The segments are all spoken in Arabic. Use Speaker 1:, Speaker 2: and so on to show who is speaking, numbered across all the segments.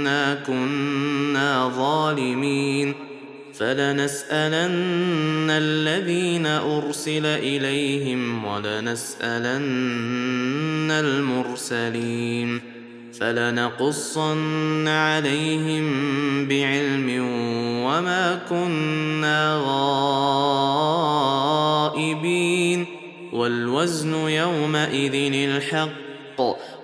Speaker 1: انا كنا ظالمين فلنسالن الذين ارسل اليهم ولنسالن المرسلين فلنقصن عليهم بعلم وما كنا غائبين والوزن يومئذ الحق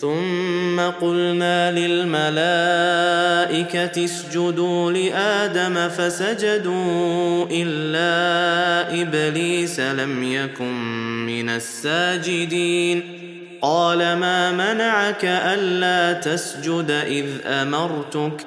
Speaker 1: ثم قلنا للملائكه اسجدوا لادم فسجدوا الا ابليس لم يكن من الساجدين قال ما منعك الا تسجد اذ امرتك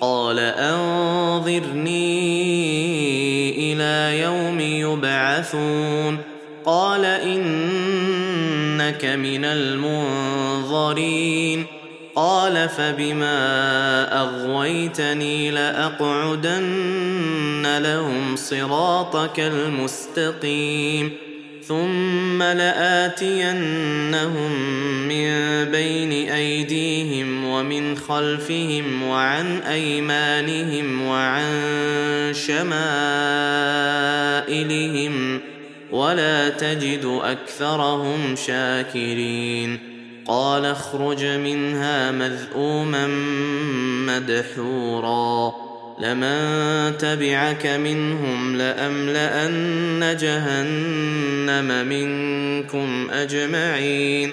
Speaker 1: قال انظرني الى يوم يبعثون قال انك من المنظرين قال فبما اغويتني لاقعدن لهم صراطك المستقيم ثم لاتينهم من بين ايديهم ومن خلفهم وعن ايمانهم وعن شمائلهم ولا تجد اكثرهم شاكرين قال اخرج منها مذءوما مدحورا لمن تبعك منهم لاملان جهنم منكم اجمعين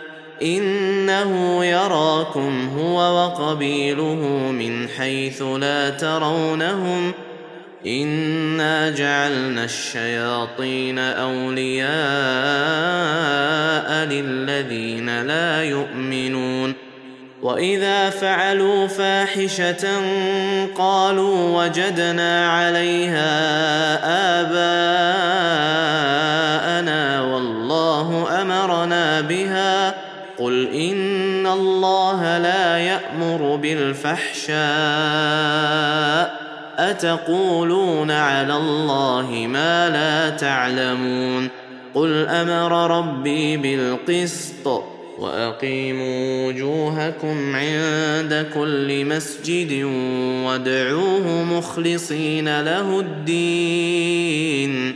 Speaker 1: انه يراكم هو وقبيله من حيث لا ترونهم انا جعلنا الشياطين اولياء للذين لا يؤمنون واذا فعلوا فاحشه قالوا وجدنا عليها اباءنا والله امرنا بها قل ان الله لا يامر بالفحشاء اتقولون على الله ما لا تعلمون قل امر ربي بالقسط واقيموا وجوهكم عند كل مسجد وادعوه مخلصين له الدين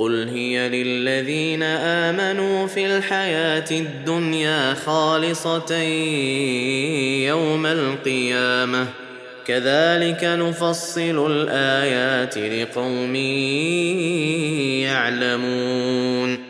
Speaker 1: قل هي للذين امنوا في الحياه الدنيا خالصه يوم القيامه كذلك نفصل الايات لقوم يعلمون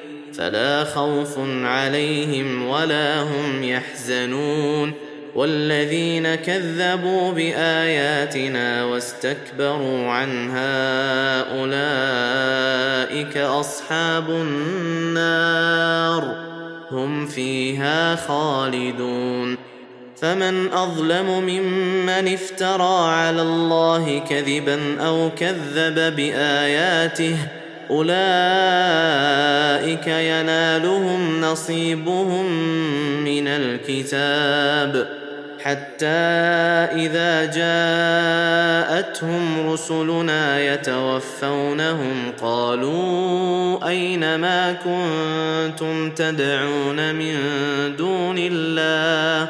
Speaker 1: فلا خوف عليهم ولا هم يحزنون والذين كذبوا باياتنا واستكبروا عنها اولئك اصحاب النار هم فيها خالدون فمن اظلم ممن افترى على الله كذبا او كذب باياته اولئك ينالهم نصيبهم من الكتاب حتى اذا جاءتهم رسلنا يتوفونهم قالوا اين ما كنتم تدعون من دون الله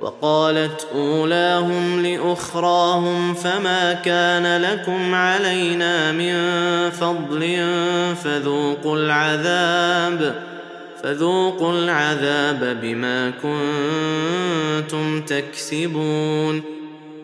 Speaker 1: وقالت اولاهم لاخراهم فما كان لكم علينا من فضل فذوقوا العذاب فذوقوا العذاب بما كنتم تكسبون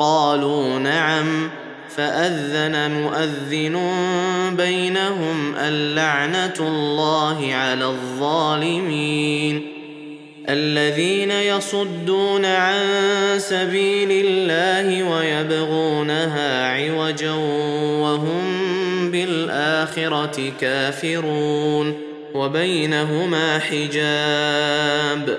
Speaker 1: قالوا نعم فاذن مؤذن بينهم اللعنه الله على الظالمين الذين يصدون عن سبيل الله ويبغونها عوجا وهم بالاخره كافرون وبينهما حجاب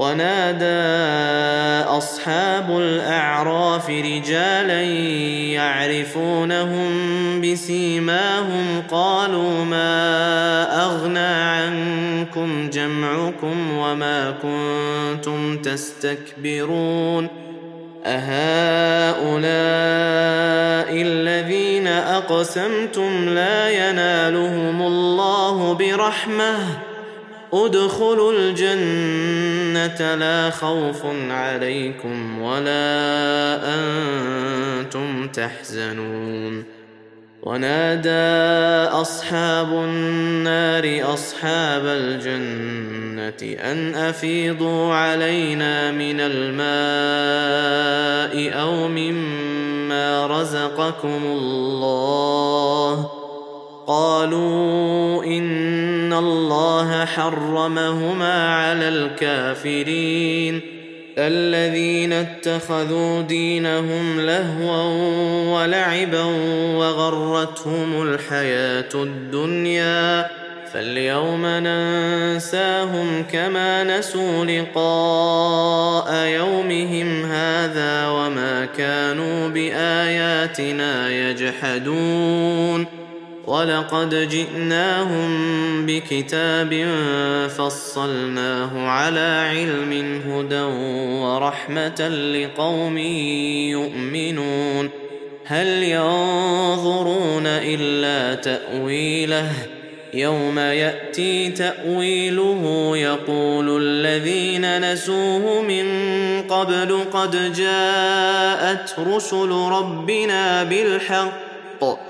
Speaker 1: ونادى اصحاب الاعراف رجالا يعرفونهم بسيماهم قالوا ما اغنى عنكم جمعكم وما كنتم تستكبرون اهؤلاء الذين اقسمتم لا ينالهم الله برحمه ادخلوا الجنه لا خوف عليكم ولا انتم تحزنون ونادى اصحاب النار اصحاب الجنه ان افيضوا علينا من الماء او مما رزقكم الله قالوا ان الله حرمهما على الكافرين الذين اتخذوا دينهم لهوا ولعبا وغرتهم الحياه الدنيا فاليوم ننساهم كما نسوا لقاء يومهم هذا وما كانوا باياتنا يجحدون ولقد جئناهم بكتاب فصلناه على علم هدى ورحمه لقوم يؤمنون هل ينظرون الا تاويله يوم ياتي تاويله يقول الذين نسوه من قبل قد جاءت رسل ربنا بالحق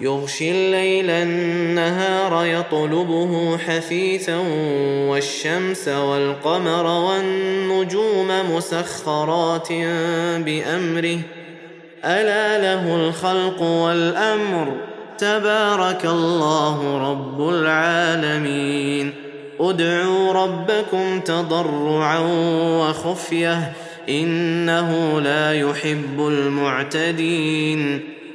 Speaker 1: يغشي الليل النهار يطلبه حثيثا والشمس والقمر والنجوم مسخرات بامره الا له الخلق والامر تبارك الله رب العالمين ادعوا ربكم تضرعا وخفيه انه لا يحب المعتدين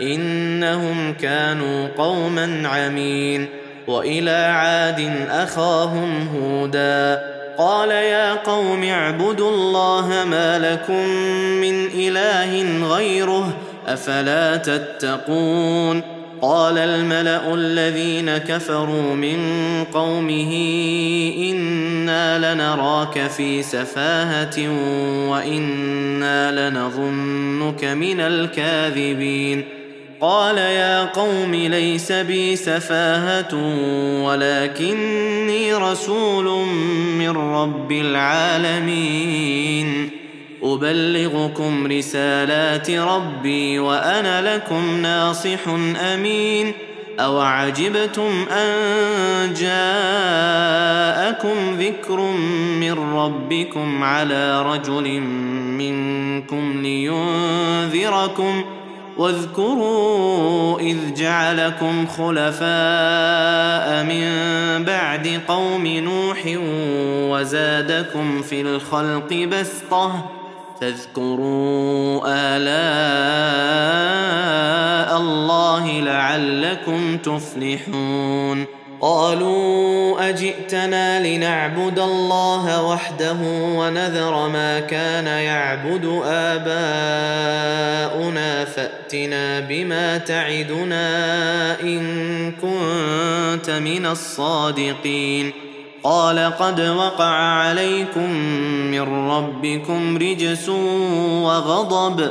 Speaker 1: انهم كانوا قوما عمين والى عاد اخاهم هودا قال يا قوم اعبدوا الله ما لكم من اله غيره افلا تتقون قال الملا الذين كفروا من قومه انا لنراك في سفاهه وانا لنظنك من الكاذبين قال يا قوم ليس بي سفاهة ولكني رسول من رب العالمين أبلغكم رسالات ربي وأنا لكم ناصح أمين أو عجبتم أن جاءكم ذكر من ربكم على رجل منكم لينذركم ۖ واذكروا اذ جعلكم خلفاء من بعد قوم نوح وزادكم في الخلق بسطه فاذكروا الاء الله لعلكم تفلحون قالوا اجئتنا لنعبد الله وحده ونذر ما كان يعبد اباؤنا فأ فاتنا بما تعدنا ان كنت من الصادقين قال قد وقع عليكم من ربكم رجس وغضب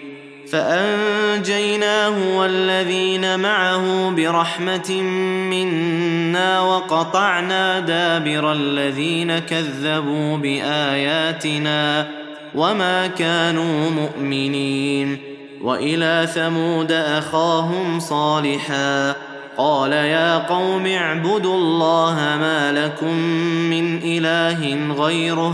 Speaker 1: فانجيناه والذين معه برحمه منا وقطعنا دابر الذين كذبوا باياتنا وما كانوا مؤمنين والى ثمود اخاهم صالحا قال يا قوم اعبدوا الله ما لكم من اله غيره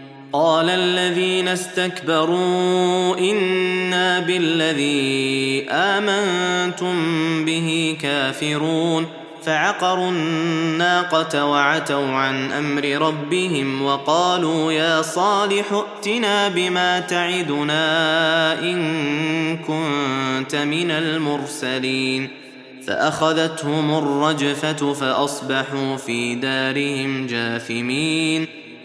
Speaker 1: قال الذين استكبروا انا بالذي امنتم به كافرون فعقروا الناقه وعتوا عن امر ربهم وقالوا يا صالح ائتنا بما تعدنا ان كنت من المرسلين فاخذتهم الرجفه فاصبحوا في دارهم جاثمين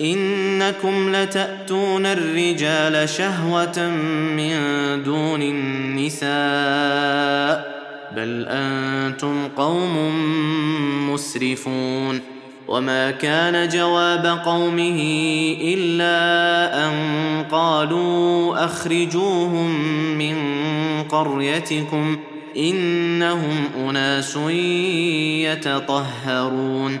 Speaker 1: انكم لتاتون الرجال شهوه من دون النساء بل انتم قوم مسرفون وما كان جواب قومه الا ان قالوا اخرجوهم من قريتكم انهم اناس يتطهرون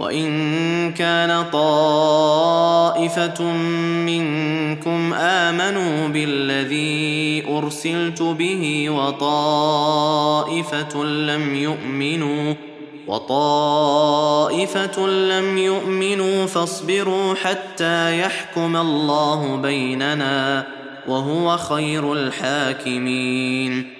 Speaker 1: وإن كان طائفة منكم آمنوا بالذي أرسلت به وطائفة لم يؤمنوا وطائفة لم يؤمنوا فاصبروا حتى يحكم الله بيننا وهو خير الحاكمين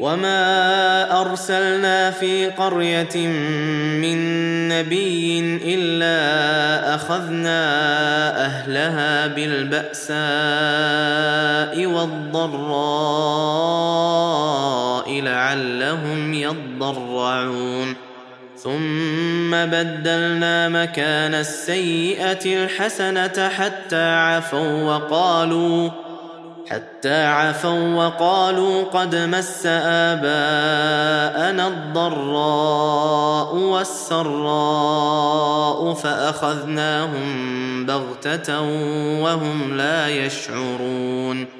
Speaker 1: وما ارسلنا في قريه من نبي الا اخذنا اهلها بالباساء والضراء لعلهم يضرعون ثم بدلنا مكان السيئه الحسنه حتى عفوا وقالوا حتى عفوا وقالوا قد مس آباءنا الضراء والسراء فأخذناهم بغتة وهم لا يشعرون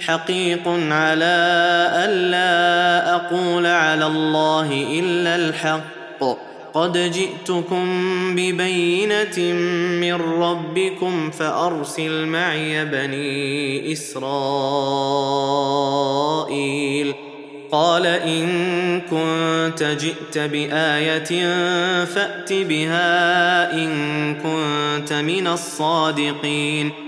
Speaker 1: حقيق على الا اقول على الله الا الحق قد جئتكم ببينه من ربكم فارسل معي بني اسرائيل قال ان كنت جئت بايه فات بها ان كنت من الصادقين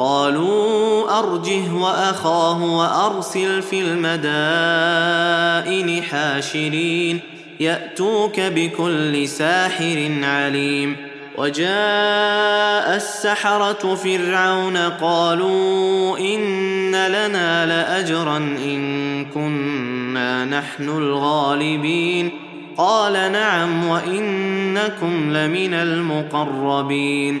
Speaker 1: قالوا ارجه واخاه وارسل في المدائن حاشرين ياتوك بكل ساحر عليم وجاء السحره فرعون قالوا ان لنا لاجرا ان كنا نحن الغالبين قال نعم وانكم لمن المقربين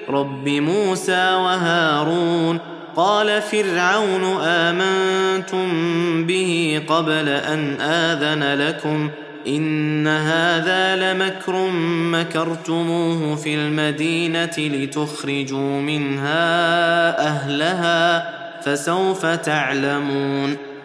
Speaker 1: رب موسى وهارون قال فرعون امنتم به قبل ان اذن لكم ان هذا لمكر مكرتموه في المدينه لتخرجوا منها اهلها فسوف تعلمون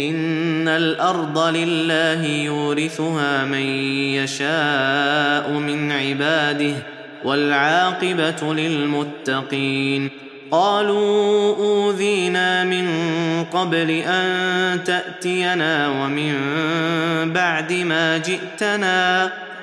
Speaker 1: ان الارض لله يورثها من يشاء من عباده والعاقبه للمتقين قالوا اوذينا من قبل ان تاتينا ومن بعد ما جئتنا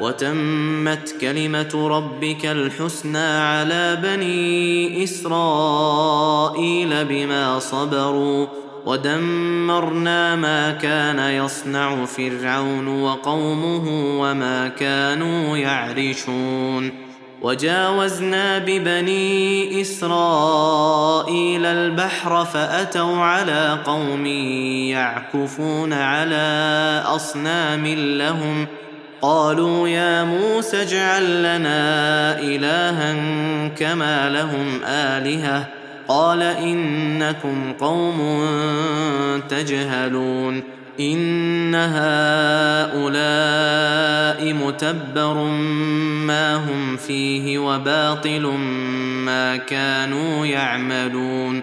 Speaker 1: وتمت كلمه ربك الحسنى على بني اسرائيل بما صبروا ودمرنا ما كان يصنع فرعون وقومه وما كانوا يعرشون وجاوزنا ببني اسرائيل البحر فاتوا على قوم يعكفون على اصنام لهم قالوا يا موسى اجعل لنا الها كما لهم الهه قال انكم قوم تجهلون ان هؤلاء متبر ما هم فيه وباطل ما كانوا يعملون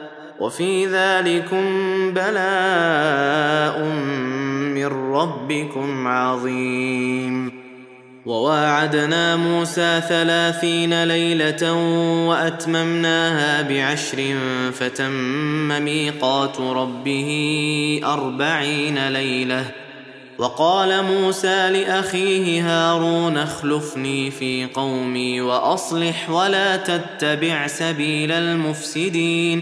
Speaker 1: وفي ذلكم بلاء من ربكم عظيم وواعدنا موسى ثلاثين ليله واتممناها بعشر فتم ميقات ربه اربعين ليله وقال موسى لاخيه هارون اخلفني في قومي واصلح ولا تتبع سبيل المفسدين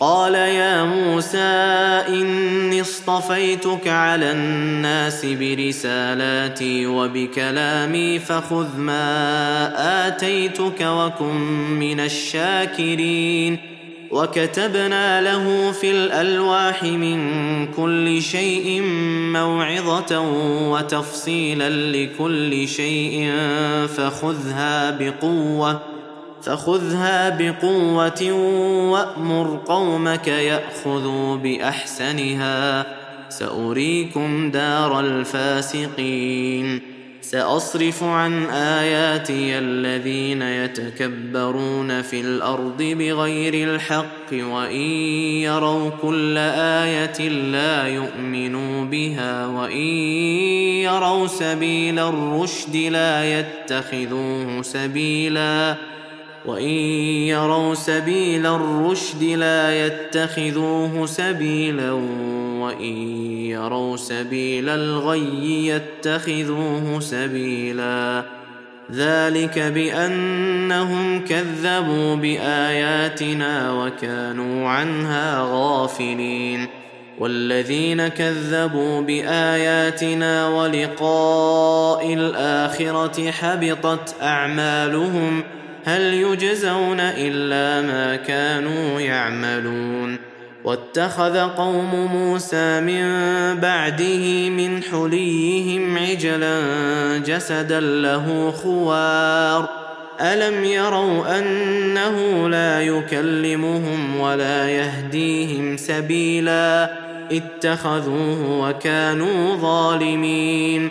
Speaker 1: قال يا موسى اني اصطفيتك على الناس برسالاتي وبكلامي فخذ ما اتيتك وكن من الشاكرين وكتبنا له في الالواح من كل شيء موعظه وتفصيلا لكل شيء فخذها بقوه فخذها بقوه وامر قومك ياخذوا باحسنها ساريكم دار الفاسقين ساصرف عن اياتي الذين يتكبرون في الارض بغير الحق وان يروا كل ايه لا يؤمنوا بها وان يروا سبيل الرشد لا يتخذوه سبيلا وان يروا سبيل الرشد لا يتخذوه سبيلا وان يروا سبيل الغي يتخذوه سبيلا ذلك بانهم كذبوا باياتنا وكانوا عنها غافلين والذين كذبوا باياتنا ولقاء الاخره حبطت اعمالهم هل يجزون إلا ما كانوا يعملون واتخذ قوم موسى من بعده من حليهم عجلا جسدا له خوار ألم يروا أنه لا يكلمهم ولا يهديهم سبيلا اتخذوه وكانوا ظالمين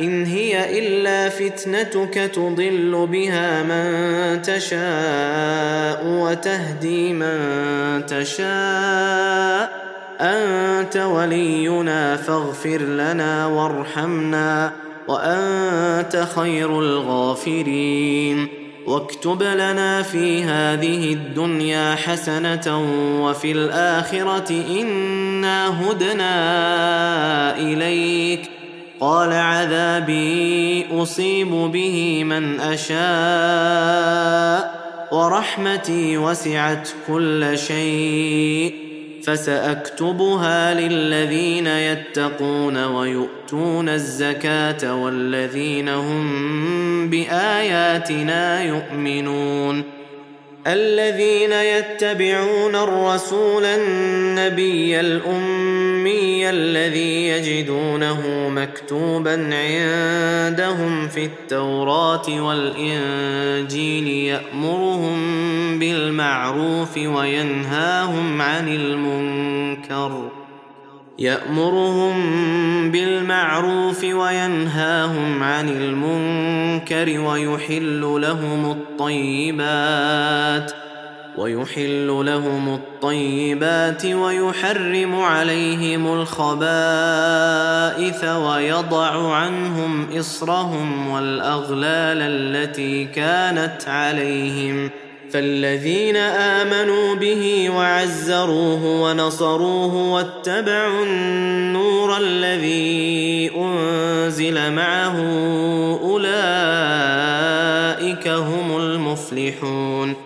Speaker 1: ان هي الا فتنتك تضل بها من تشاء وتهدي من تشاء انت ولينا فاغفر لنا وارحمنا وانت خير الغافرين واكتب لنا في هذه الدنيا حسنه وفي الاخره انا هدنا اليك قال عذابي اصيب به من اشاء ورحمتي وسعت كل شيء فساكتبها للذين يتقون ويؤتون الزكاه والذين هم باياتنا يؤمنون الذين يتبعون الرسول النبي الامي الأمي الذي يجدونه مكتوبا عندهم في التوراة والإنجيل يأمرهم بالمعروف وينهاهم عن المنكر يأمرهم بالمعروف وينهاهم عن المنكر ويحل لهم الطيبات ۖ ويحل لهم الطيبات ويحرم عليهم الخبائث ويضع عنهم اصرهم والاغلال التي كانت عليهم فالذين امنوا به وعزروه ونصروه واتبعوا النور الذي انزل معه اولئك هم المفلحون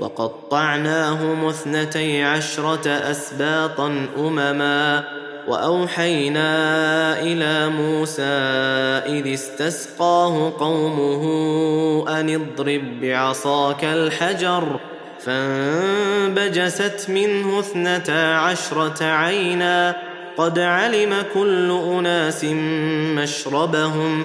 Speaker 1: وقطعناهم اثنتي عشره اسباطا امما واوحينا الى موسى اذ استسقاه قومه ان اضرب بعصاك الحجر فانبجست منه اثنتا عشره عينا قد علم كل اناس مشربهم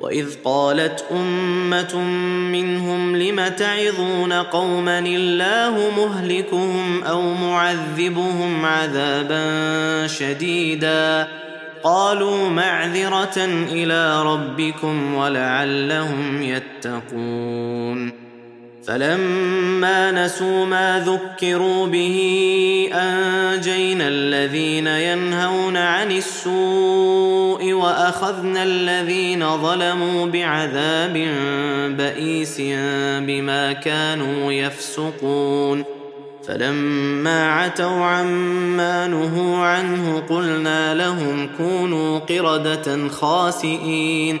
Speaker 1: واذ قالت امه منهم لم تعظون قوما الله مهلكهم او معذبهم عذابا شديدا قالوا معذره الى ربكم ولعلهم يتقون فلما نسوا ما ذكروا به انجينا الذين ينهون عن السوء واخذنا الذين ظلموا بعذاب بئيس بما كانوا يفسقون فلما عتوا عما نهوا عنه قلنا لهم كونوا قرده خاسئين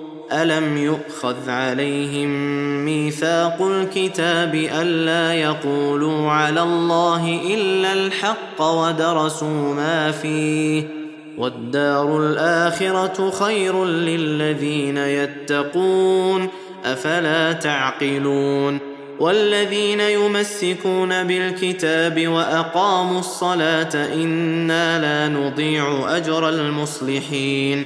Speaker 1: الم يؤخذ عليهم ميثاق الكتاب الا يقولوا على الله الا الحق ودرسوا ما فيه والدار الاخره خير للذين يتقون افلا تعقلون والذين يمسكون بالكتاب واقاموا الصلاه انا لا نضيع اجر المصلحين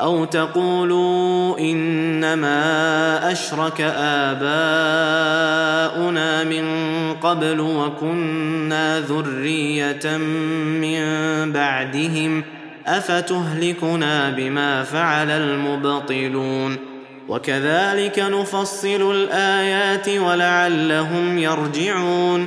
Speaker 1: او تقولوا انما اشرك اباؤنا من قبل وكنا ذريه من بعدهم افتهلكنا بما فعل المبطلون وكذلك نفصل الايات ولعلهم يرجعون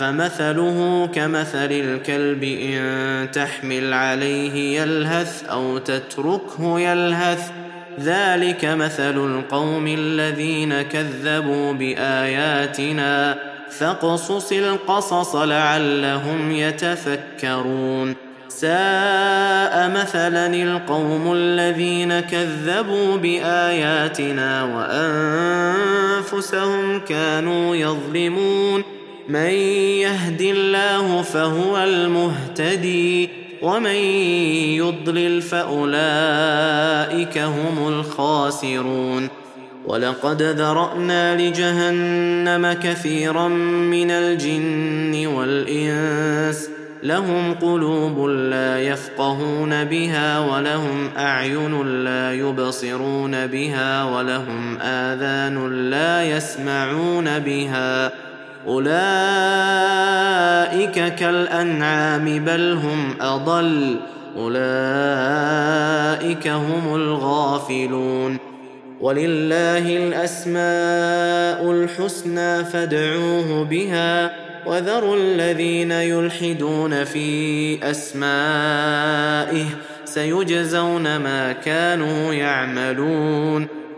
Speaker 1: فمثله كمثل الكلب ان تحمل عليه يلهث او تتركه يلهث ذلك مثل القوم الذين كذبوا باياتنا فاقصص القصص لعلهم يتفكرون ساء مثلا القوم الذين كذبوا باياتنا وانفسهم كانوا يظلمون من يهد الله فهو المهتدي ومن يضلل فاولئك هم الخاسرون ولقد ذرانا لجهنم كثيرا من الجن والانس لهم قلوب لا يفقهون بها ولهم اعين لا يبصرون بها ولهم اذان لا يسمعون بها اولئك كالانعام بل هم اضل اولئك هم الغافلون ولله الاسماء الحسنى فادعوه بها وذروا الذين يلحدون في اسمائه سيجزون ما كانوا يعملون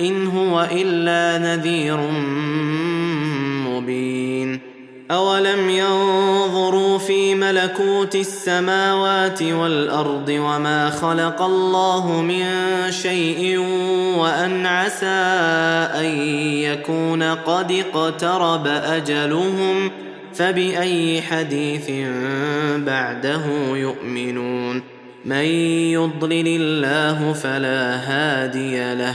Speaker 1: ان هو الا نذير مبين اولم ينظروا في ملكوت السماوات والارض وما خلق الله من شيء وان عسى ان يكون قد اقترب اجلهم فباي حديث بعده يؤمنون من يضلل الله فلا هادي له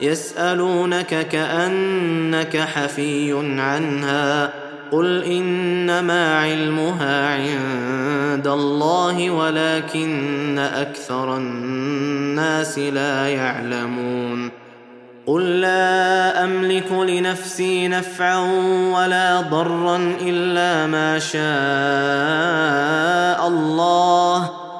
Speaker 1: يسالونك كانك حفي عنها قل انما علمها عند الله ولكن اكثر الناس لا يعلمون قل لا املك لنفسي نفعا ولا ضرا الا ما شاء الله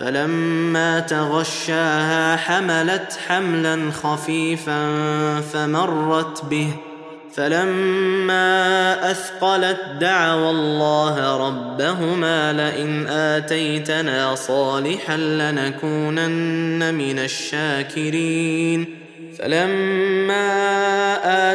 Speaker 1: فلما تغشاها حملت حملا خفيفا فمرت به فلما اثقلت دعوى الله ربهما لئن اتيتنا صالحا لنكونن من الشاكرين فلما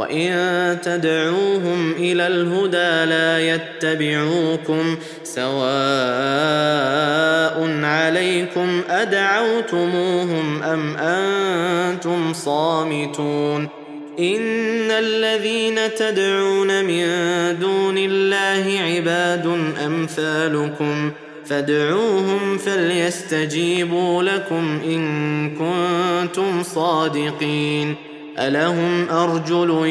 Speaker 1: وان تدعوهم الى الهدى لا يتبعوكم سواء عليكم ادعوتموهم ام انتم صامتون ان الذين تدعون من دون الله عباد امثالكم فادعوهم فليستجيبوا لكم ان كنتم صادقين الهم ارجل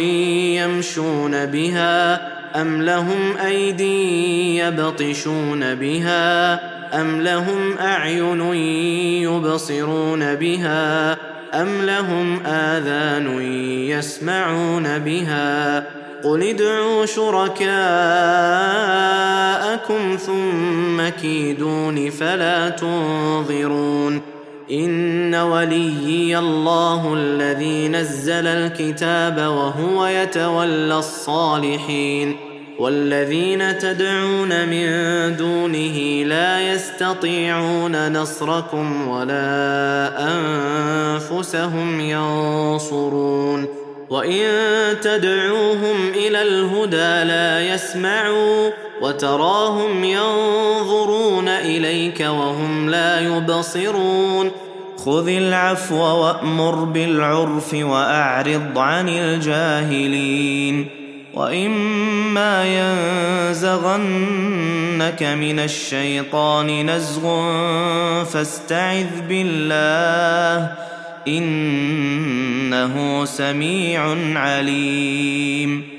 Speaker 1: يمشون بها ام لهم ايدي يبطشون بها ام لهم اعين يبصرون بها ام لهم اذان يسمعون بها قل ادعوا شركاءكم ثم كيدون فلا تنظرون ان وليي الله الذي نزل الكتاب وهو يتولى الصالحين والذين تدعون من دونه لا يستطيعون نصركم ولا انفسهم ينصرون وان تدعوهم الى الهدى لا يسمعون وتراهم ينظرون اليك وهم لا يبصرون خذ العفو وامر بالعرف واعرض عن الجاهلين واما ينزغنك من الشيطان نزغ فاستعذ بالله انه سميع عليم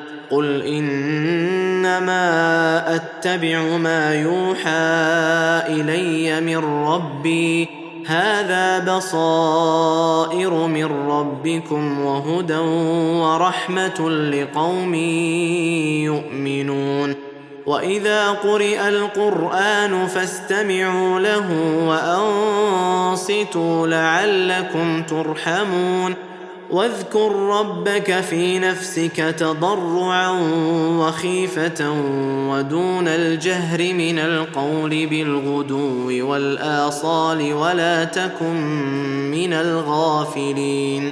Speaker 1: قل انما اتبع ما يوحى الي من ربي هذا بصائر من ربكم وهدى ورحمه لقوم يؤمنون واذا قرئ القران فاستمعوا له وانصتوا لعلكم ترحمون واذكر ربك في نفسك تضرعا وخيفه ودون الجهر من القول بالغدو والاصال ولا تكن من الغافلين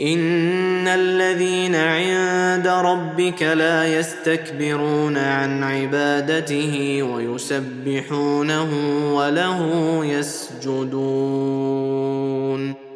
Speaker 1: ان الذين عند ربك لا يستكبرون عن عبادته ويسبحونه وله يسجدون